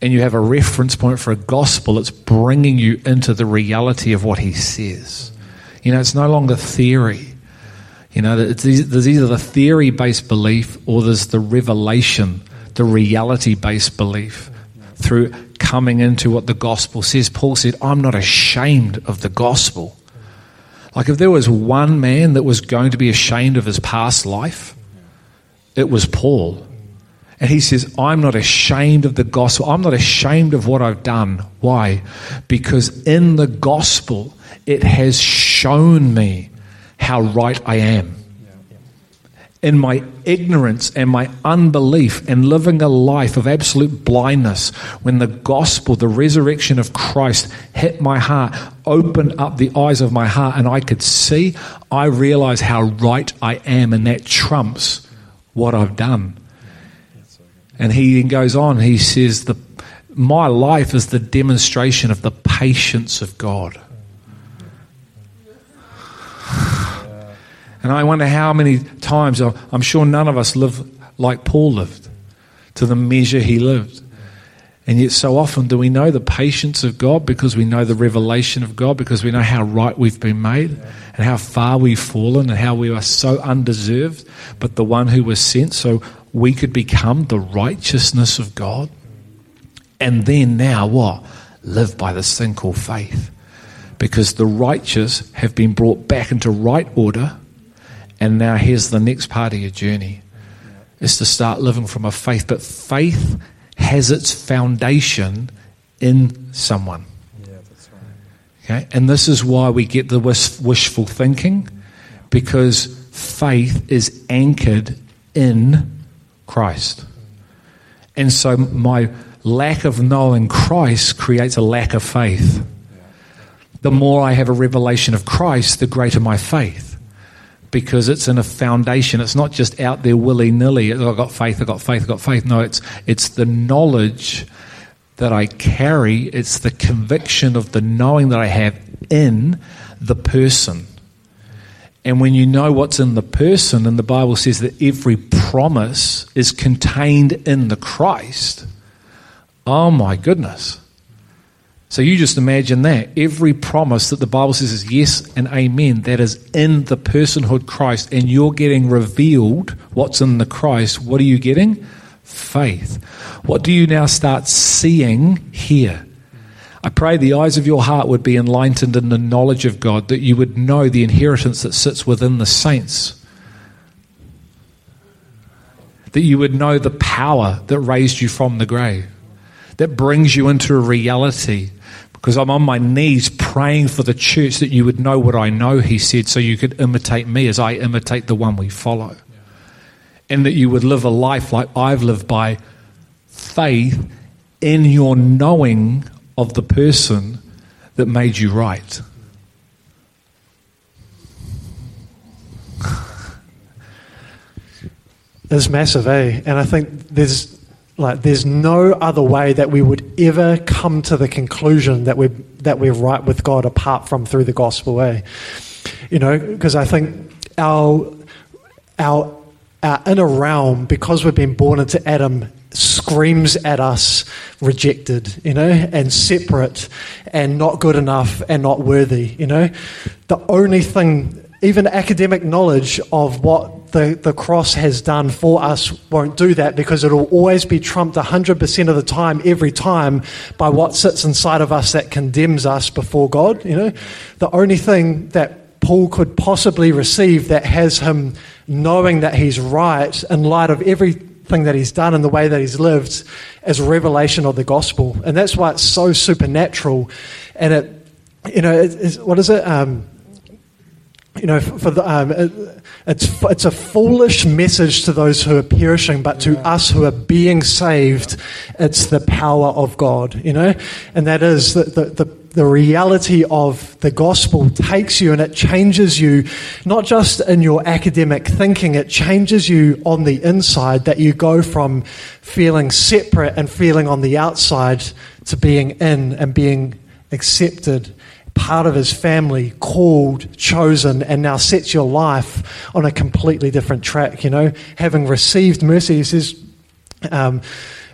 And you have a reference point for a gospel that's bringing you into the reality of what he says. You know, it's no longer theory. You know, there's either the theory based belief or there's the revelation, the reality based belief through coming into what the gospel says. Paul said, I'm not ashamed of the gospel. Like, if there was one man that was going to be ashamed of his past life, it was Paul. And he says, I'm not ashamed of the gospel. I'm not ashamed of what I've done. Why? Because in the gospel, it has shown me how right I am. In my ignorance and my unbelief and living a life of absolute blindness, when the gospel, the resurrection of Christ hit my heart, opened up the eyes of my heart, and I could see, I realize how right I am, and that trumps what I've done. And he goes on, he says, the, My life is the demonstration of the patience of God. And I wonder how many times, I'm sure none of us live like Paul lived, to the measure he lived. And yet, so often do we know the patience of God because we know the revelation of God, because we know how right we've been made and how far we've fallen and how we are so undeserved, but the one who was sent so we could become the righteousness of God. And then now what? Live by this thing called faith. Because the righteous have been brought back into right order. And now here's the next part of your journey is to start living from a faith. But faith has its foundation in someone. Yeah, that's right. Okay? And this is why we get the wish, wishful thinking, because faith is anchored in Christ. And so my lack of knowing Christ creates a lack of faith. The more I have a revelation of Christ, the greater my faith. Because it's in a foundation. It's not just out there willy nilly. Oh, I've got faith, I've got faith, I've got faith. No, it's, it's the knowledge that I carry, it's the conviction of the knowing that I have in the person. And when you know what's in the person, and the Bible says that every promise is contained in the Christ, oh my goodness. So you just imagine that. Every promise that the Bible says is yes and amen, that is in the personhood Christ, and you're getting revealed what's in the Christ. What are you getting? Faith. What do you now start seeing here? I pray the eyes of your heart would be enlightened in the knowledge of God, that you would know the inheritance that sits within the saints. That you would know the power that raised you from the grave, that brings you into a reality because I'm on my knees praying for the church that you would know what I know, he said, so you could imitate me as I imitate the one we follow. And that you would live a life like I've lived by faith in your knowing of the person that made you right. It's massive, eh? And I think there's like there's no other way that we would ever come to the conclusion that we're that we're right with God apart from through the gospel, eh? You know, because I think our our our inner realm, because we've been born into Adam, screams at us rejected, you know, and separate and not good enough and not worthy, you know. The only thing even academic knowledge of what the, the cross has done for us won't do that because it'll always be trumped 100% of the time, every time, by what sits inside of us that condemns us before God. You know, the only thing that Paul could possibly receive that has him knowing that he's right in light of everything that he's done and the way that he's lived is revelation of the gospel. And that's why it's so supernatural. And it, you know, it, what is it? Um, you know, for the, um, it's, it's a foolish message to those who are perishing, but to us who are being saved, it's the power of God, you know? And that is the, the, the, the reality of the gospel takes you and it changes you, not just in your academic thinking, it changes you on the inside, that you go from feeling separate and feeling on the outside to being in and being accepted part of his family, called, chosen, and now sets your life on a completely different track. You know, having received mercy, he says, um,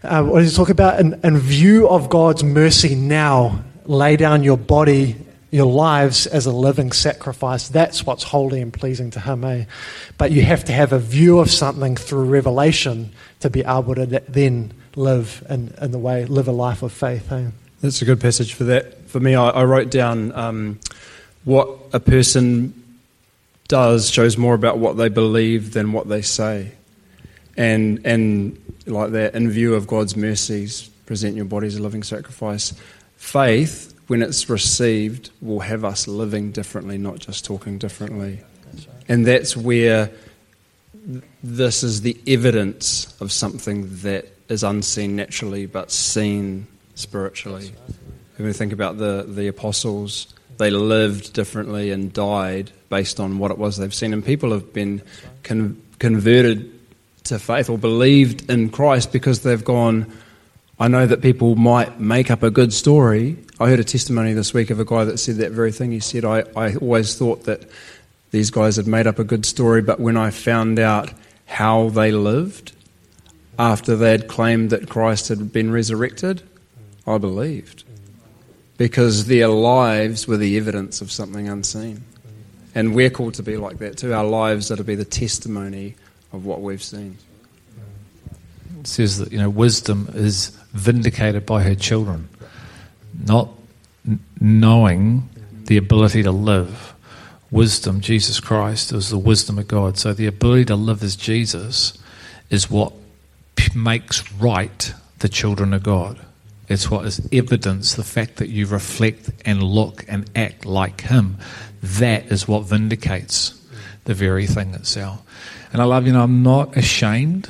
uh, what does he talk about? In, in view of God's mercy now, lay down your body, your lives as a living sacrifice. That's what's holy and pleasing to Him, eh? But you have to have a view of something through revelation to be able to then live in, in the way, live a life of faith, eh? That's a good passage for that. For me, I, I wrote down um, what a person does shows more about what they believe than what they say. And, and like that, in view of God's mercies, present your body as a living sacrifice. Faith, when it's received, will have us living differently, not just talking differently. And that's where this is the evidence of something that is unseen naturally but seen spiritually. When we think about the, the apostles, they lived differently and died based on what it was they've seen. And people have been con- converted to faith or believed in Christ because they've gone, I know that people might make up a good story. I heard a testimony this week of a guy that said that very thing. He said, I, I always thought that these guys had made up a good story, but when I found out how they lived after they had claimed that Christ had been resurrected, I believed. Because their lives were the evidence of something unseen. And we're called to be like that too. Our lives are to be the testimony of what we've seen. It says that, you know, wisdom is vindicated by her children, not knowing the ability to live. Wisdom, Jesus Christ, is the wisdom of God. So the ability to live as Jesus is what makes right the children of God. It's what is evidence, the fact that you reflect and look and act like Him. That is what vindicates the very thing itself. And I love, you know, I'm not ashamed.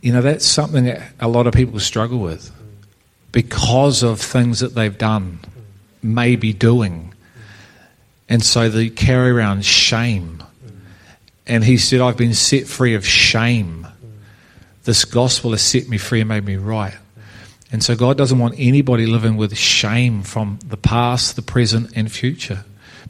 You know, that's something that a lot of people struggle with because of things that they've done, maybe doing. And so they carry around shame. And he said, I've been set free of shame. This gospel has set me free and made me right. And so God doesn't want anybody living with shame from the past, the present, and future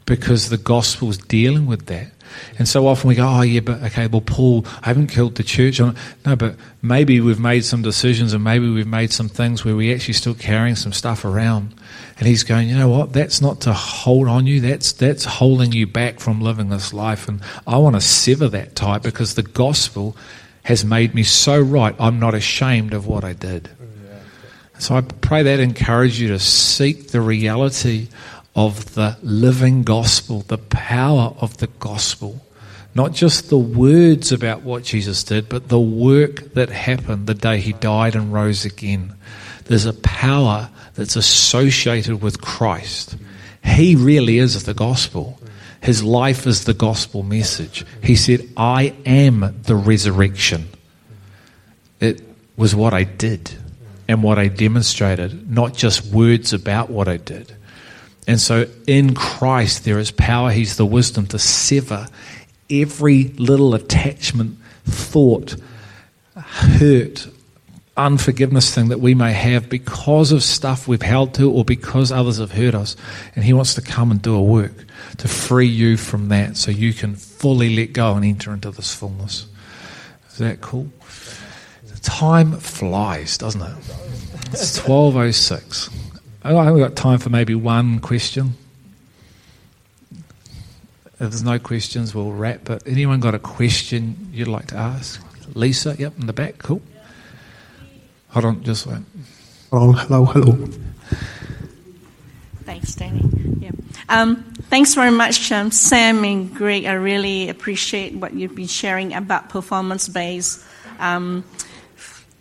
because the gospel's dealing with that. And so often we go, oh, yeah, but okay, well, Paul, I haven't killed the church. No, but maybe we've made some decisions and maybe we've made some things where we're actually still carrying some stuff around. And he's going, you know what? That's not to hold on you. That's, that's holding you back from living this life. And I want to sever that tie because the gospel has made me so right. I'm not ashamed of what I did. So I pray that encourage you to seek the reality of the living gospel, the power of the gospel. Not just the words about what Jesus did, but the work that happened the day he died and rose again. There's a power that's associated with Christ. He really is the gospel. His life is the gospel message. He said, I am the resurrection. It was what I did and what I demonstrated, not just words about what I did. And so in Christ, there is power. He's the wisdom to sever every little attachment, thought, hurt, unforgiveness thing that we may have because of stuff we've held to or because others have hurt us. And He wants to come and do a work to free you from that so you can fully let go and enter into this fullness. Is that cool? Time flies, doesn't it? It's 12.06. I think we've got time for maybe one question. If there's no questions, we'll wrap. But anyone got a question you'd like to ask? Lisa, yep, in the back, cool. Hold on, just wait. Hello, hello, hello. Thanks, Danny. Yeah. Um, thanks very much, um, Sam and Greg. I really appreciate what you've been sharing about performance based. Um,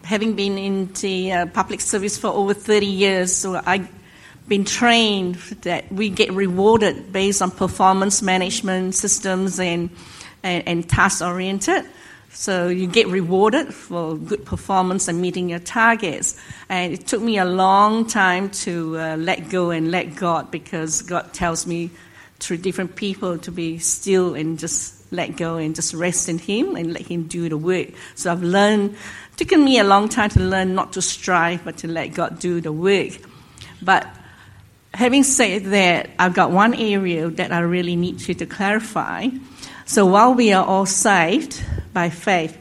having been in the uh, public service for over 30 years, so I've been trained that we get rewarded based on performance management systems and, and, and task oriented. So you get rewarded for good performance and meeting your targets. And it took me a long time to uh, let go and let God because God tells me through different people to be still and just let go and just rest in Him and let Him do the work. So I've learned taken me a long time to learn not to strive, but to let God do the work. But having said that, I've got one area that I really need you to clarify. So while we are all saved by faith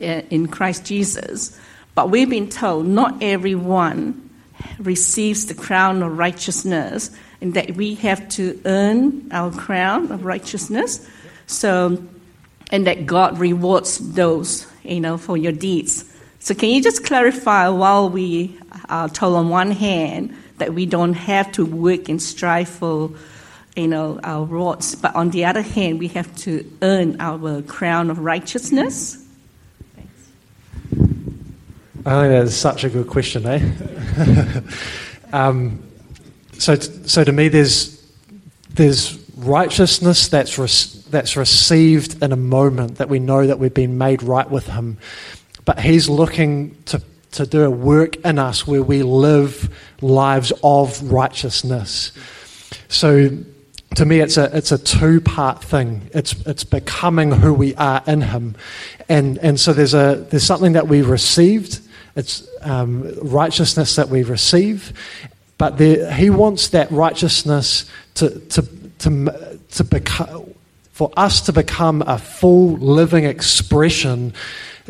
eh, in Christ Jesus, but we've been told not everyone receives the crown of righteousness, and that we have to earn our crown of righteousness. So, and that God rewards those you know, for your deeds. So can you just clarify while we are told on one hand that we don't have to work and strive for, you know, our rewards, but on the other hand, we have to earn our crown of righteousness? Thanks. I think that is such a good question, eh? um, so, so to me, there's there's righteousness that's that's received in a moment that we know that we've been made right with Him, but He's looking to to do a work in us where we live lives of righteousness. So to me it's a it's a two part thing. It's it's becoming who we are in him. And and so there's a there's something that we received. It's um, righteousness that we receive, but there, he wants that righteousness to to to to become for us to become a full living expression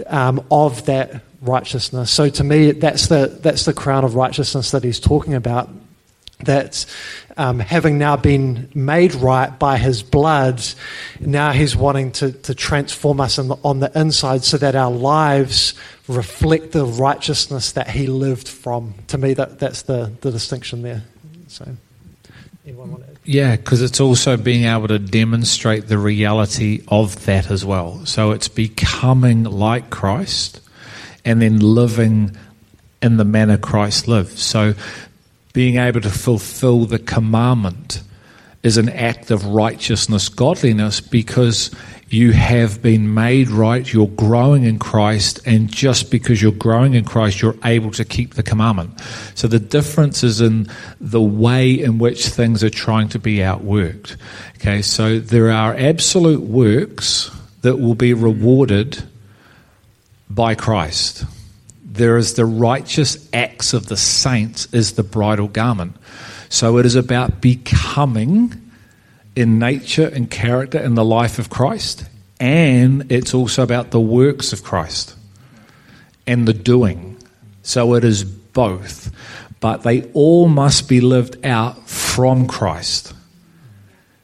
um, of that righteousness. So to me, that's the, that's the crown of righteousness that he's talking about. That um, having now been made right by his blood, now he's wanting to, to transform us the, on the inside so that our lives reflect the righteousness that he lived from. To me, that, that's the, the distinction there. So, Yeah, because it's also being able to demonstrate the reality of that as well. So it's becoming like Christ and then living in the manner Christ lived. So being able to fulfill the commandment is an act of righteousness, godliness, because you have been made right, you're growing in Christ, and just because you're growing in Christ, you're able to keep the commandment. So the difference is in the way in which things are trying to be outworked. Okay, so there are absolute works that will be rewarded by Christ. There is the righteous acts of the saints is the bridal garment. So it is about becoming in nature and character in the life of Christ, and it's also about the works of Christ and the doing. So it is both, but they all must be lived out from Christ.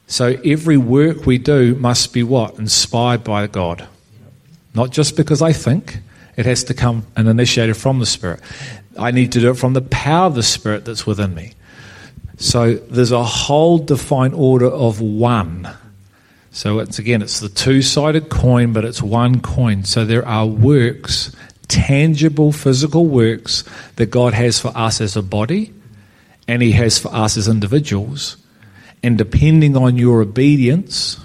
So every work we do must be what? Inspired by God. Not just because I think, it has to come and initiated from the Spirit. I need to do it from the power of the Spirit that's within me. So there's a whole defined order of one. So it's again, it's the two sided coin, but it's one coin. So there are works, tangible physical works that God has for us as a body and He has for us as individuals. And depending on your obedience,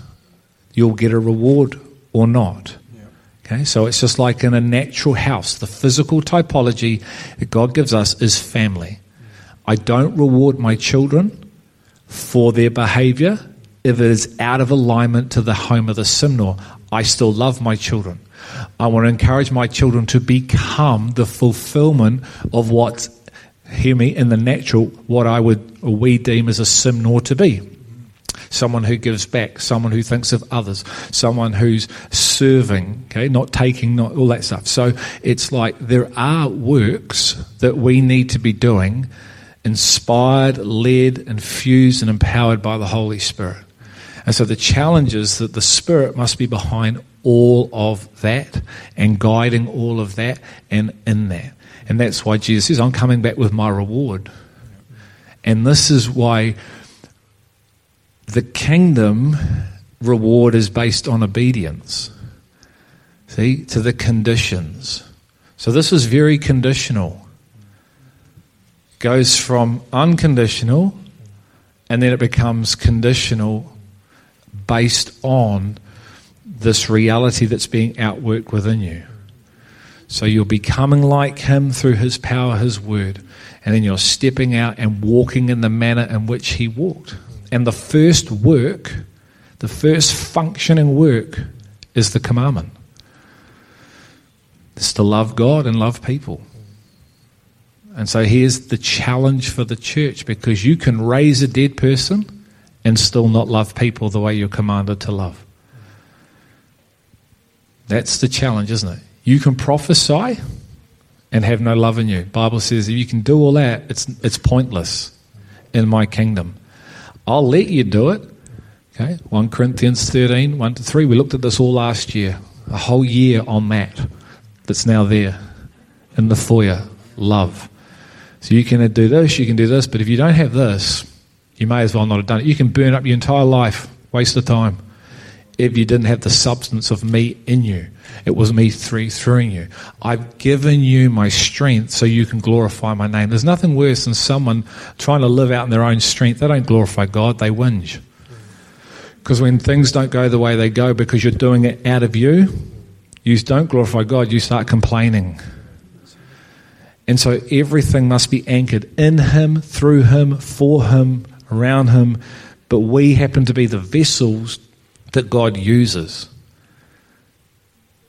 you'll get a reward or not. Okay, so it's just like in a natural house. The physical typology that God gives us is family. I don't reward my children for their behavior if it is out of alignment to the home of the Simnor. I still love my children. I want to encourage my children to become the fulfillment of what, hear me, in the natural, what I would, or we deem as a Simnor to be. Someone who gives back, someone who thinks of others, someone who's serving, okay, not taking, not all that stuff. So it's like there are works that we need to be doing inspired, led, infused, and empowered by the Holy Spirit. And so the challenge is that the Spirit must be behind all of that and guiding all of that and in that. And that's why Jesus says, I'm coming back with my reward. And this is why the kingdom reward is based on obedience. See, to the conditions. So this is very conditional goes from unconditional and then it becomes conditional based on this reality that's being outworked within you. So you're becoming like Him through His power, His word, and then you're stepping out and walking in the manner in which He walked. And the first work, the first functioning work, is the commandment. It's to love God and love people. And so here's the challenge for the church because you can raise a dead person and still not love people the way you're commanded to love. That's the challenge, isn't it? You can prophesy and have no love in you. Bible says if you can do all that, it's it's pointless in my kingdom. I'll let you do it. Okay? 1 Corinthians 13, 1 to 3. We looked at this all last year. A whole year on that that's now there in the foyer. Love. So you can do this, you can do this, but if you don't have this, you may as well not have done it. You can burn up your entire life, waste of time, if you didn't have the substance of me in you. It was me through, through you. I've given you my strength so you can glorify my name. There's nothing worse than someone trying to live out in their own strength. They don't glorify God, they whinge. Because when things don't go the way they go because you're doing it out of you, you don't glorify God, you start complaining. And so everything must be anchored in Him, through Him, for Him, around Him. But we happen to be the vessels that God uses.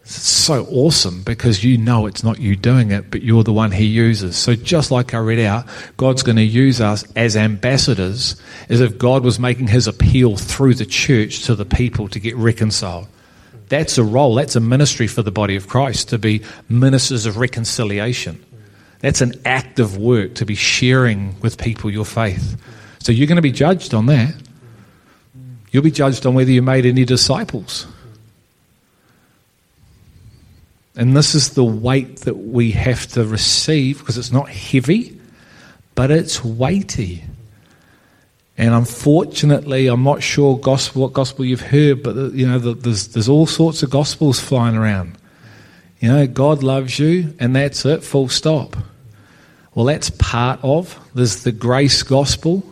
It's so awesome because you know it's not you doing it, but you're the one He uses. So just like I read out, God's going to use us as ambassadors as if God was making His appeal through the church to the people to get reconciled. That's a role, that's a ministry for the body of Christ to be ministers of reconciliation. That's an active work to be sharing with people your faith. So you're going to be judged on that. You'll be judged on whether you made any disciples. And this is the weight that we have to receive because it's not heavy, but it's weighty. And unfortunately, I'm not sure gospel, what gospel you've heard, but you know, there's, there's all sorts of gospels flying around. You know, God loves you, and that's it, full stop. Well, that's part of. There's the grace gospel.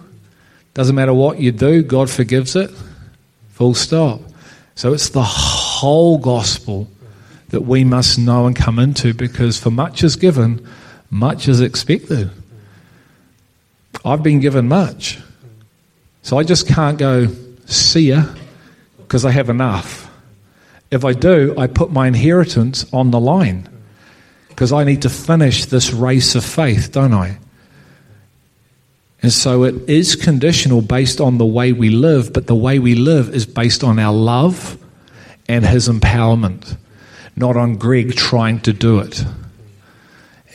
Doesn't matter what you do, God forgives it, full stop. So it's the whole gospel that we must know and come into because for much is given, much is expected. I've been given much. So I just can't go, see ya, because I have enough. If I do, I put my inheritance on the line because I need to finish this race of faith, don't I? And so it is conditional based on the way we live, but the way we live is based on our love and His empowerment, not on Greg trying to do it.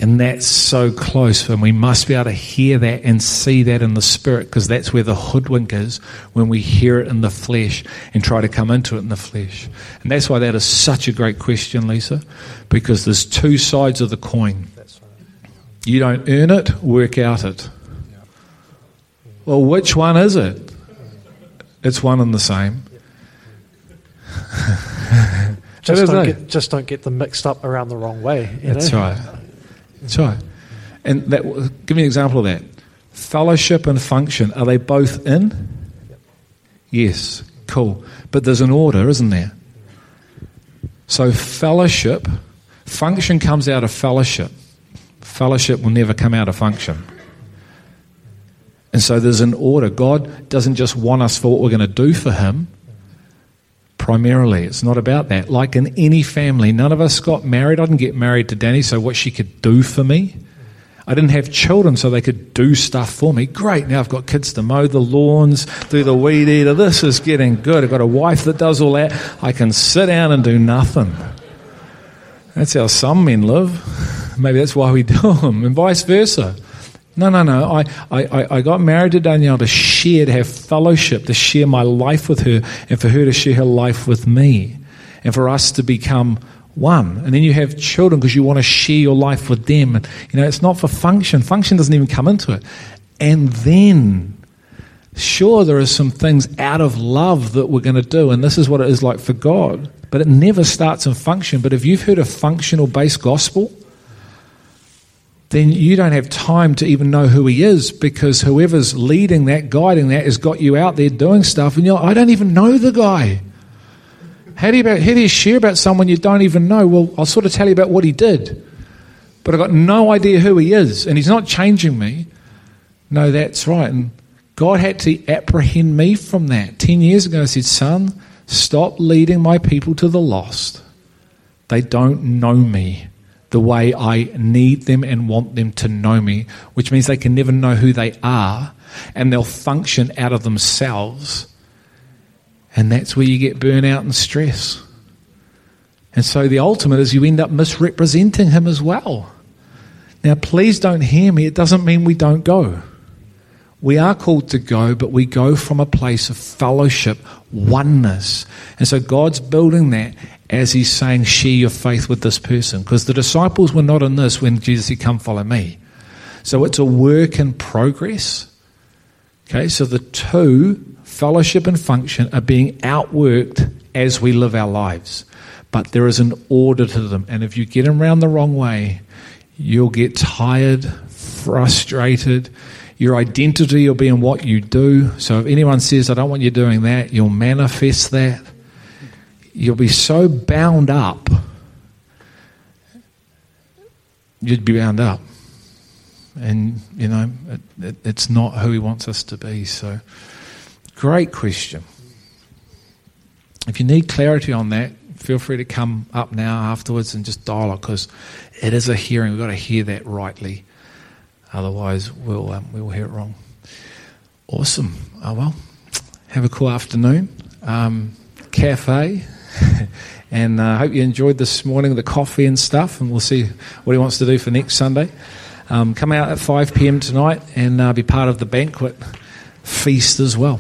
And that's so close, and we must be able to hear that and see that in the spirit, because that's where the hoodwink is when we hear it in the flesh and try to come into it in the flesh. And that's why that is such a great question, Lisa, because there's two sides of the coin. You don't earn it, work out it. Well, which one is it? It's one and the same. just, don't eh? get, just don't get them mixed up around the wrong way. That's know? right. That's right. And that, give me an example of that. Fellowship and function, are they both in? Yes, cool. But there's an order, isn't there? So, fellowship, function comes out of fellowship. Fellowship will never come out of function. And so there's an order. God doesn't just want us for what we're going to do for Him, primarily. It's not about that. Like in any family, none of us got married. I didn't get married to Danny so what she could do for me. I didn't have children so they could do stuff for me. Great, now I've got kids to mow the lawns, do the weed eater. This is getting good. I've got a wife that does all that. I can sit down and do nothing. That's how some men live. Maybe that's why we do them, and vice versa. No, no, no. I, I, I got married to Danielle to share, to have fellowship, to share my life with her, and for her to share her life with me, and for us to become one. And then you have children because you want to share your life with them. And, you know, it's not for function. Function doesn't even come into it. And then, sure, there are some things out of love that we're going to do, and this is what it is like for God. But it never starts in function. But if you've heard a functional based gospel, then you don't have time to even know who he is because whoever's leading that, guiding that, has got you out there doing stuff, and you're like, I don't even know the guy. How do, you, how do you share about someone you don't even know? Well, I'll sort of tell you about what he did, but I've got no idea who he is, and he's not changing me. No, that's right. And God had to apprehend me from that. Ten years ago, I said, Son, stop leading my people to the lost. They don't know me the way I need them and want them to know me, which means they can never know who they are and they'll function out of themselves. And that's where you get burnout and stress. And so the ultimate is you end up misrepresenting him as well. Now, please don't hear me. It doesn't mean we don't go. We are called to go, but we go from a place of fellowship, oneness. And so God's building that as He's saying, share your faith with this person. Because the disciples were not in this when Jesus said, come follow me. So it's a work in progress. Okay, so the two, fellowship and function, are being outworked as we live our lives. But there is an order to them. And if you get them around the wrong way, you'll get tired, frustrated your identity will be in what you do. So if anyone says, I don't want you doing that, you'll manifest that. You'll be so bound up. You'd be bound up. And, you know, it, it, it's not who he wants us to be. So, great question. If you need clarity on that, feel free to come up now afterwards and just dialogue because it is a hearing. We've got to hear that rightly. Otherwise, we'll, um, we'll hear it wrong. Awesome. Oh, well, have a cool afternoon. Um, cafe. and I uh, hope you enjoyed this morning, the coffee and stuff, and we'll see what he wants to do for next Sunday. Um, come out at 5 p.m. tonight and uh, be part of the banquet feast as well.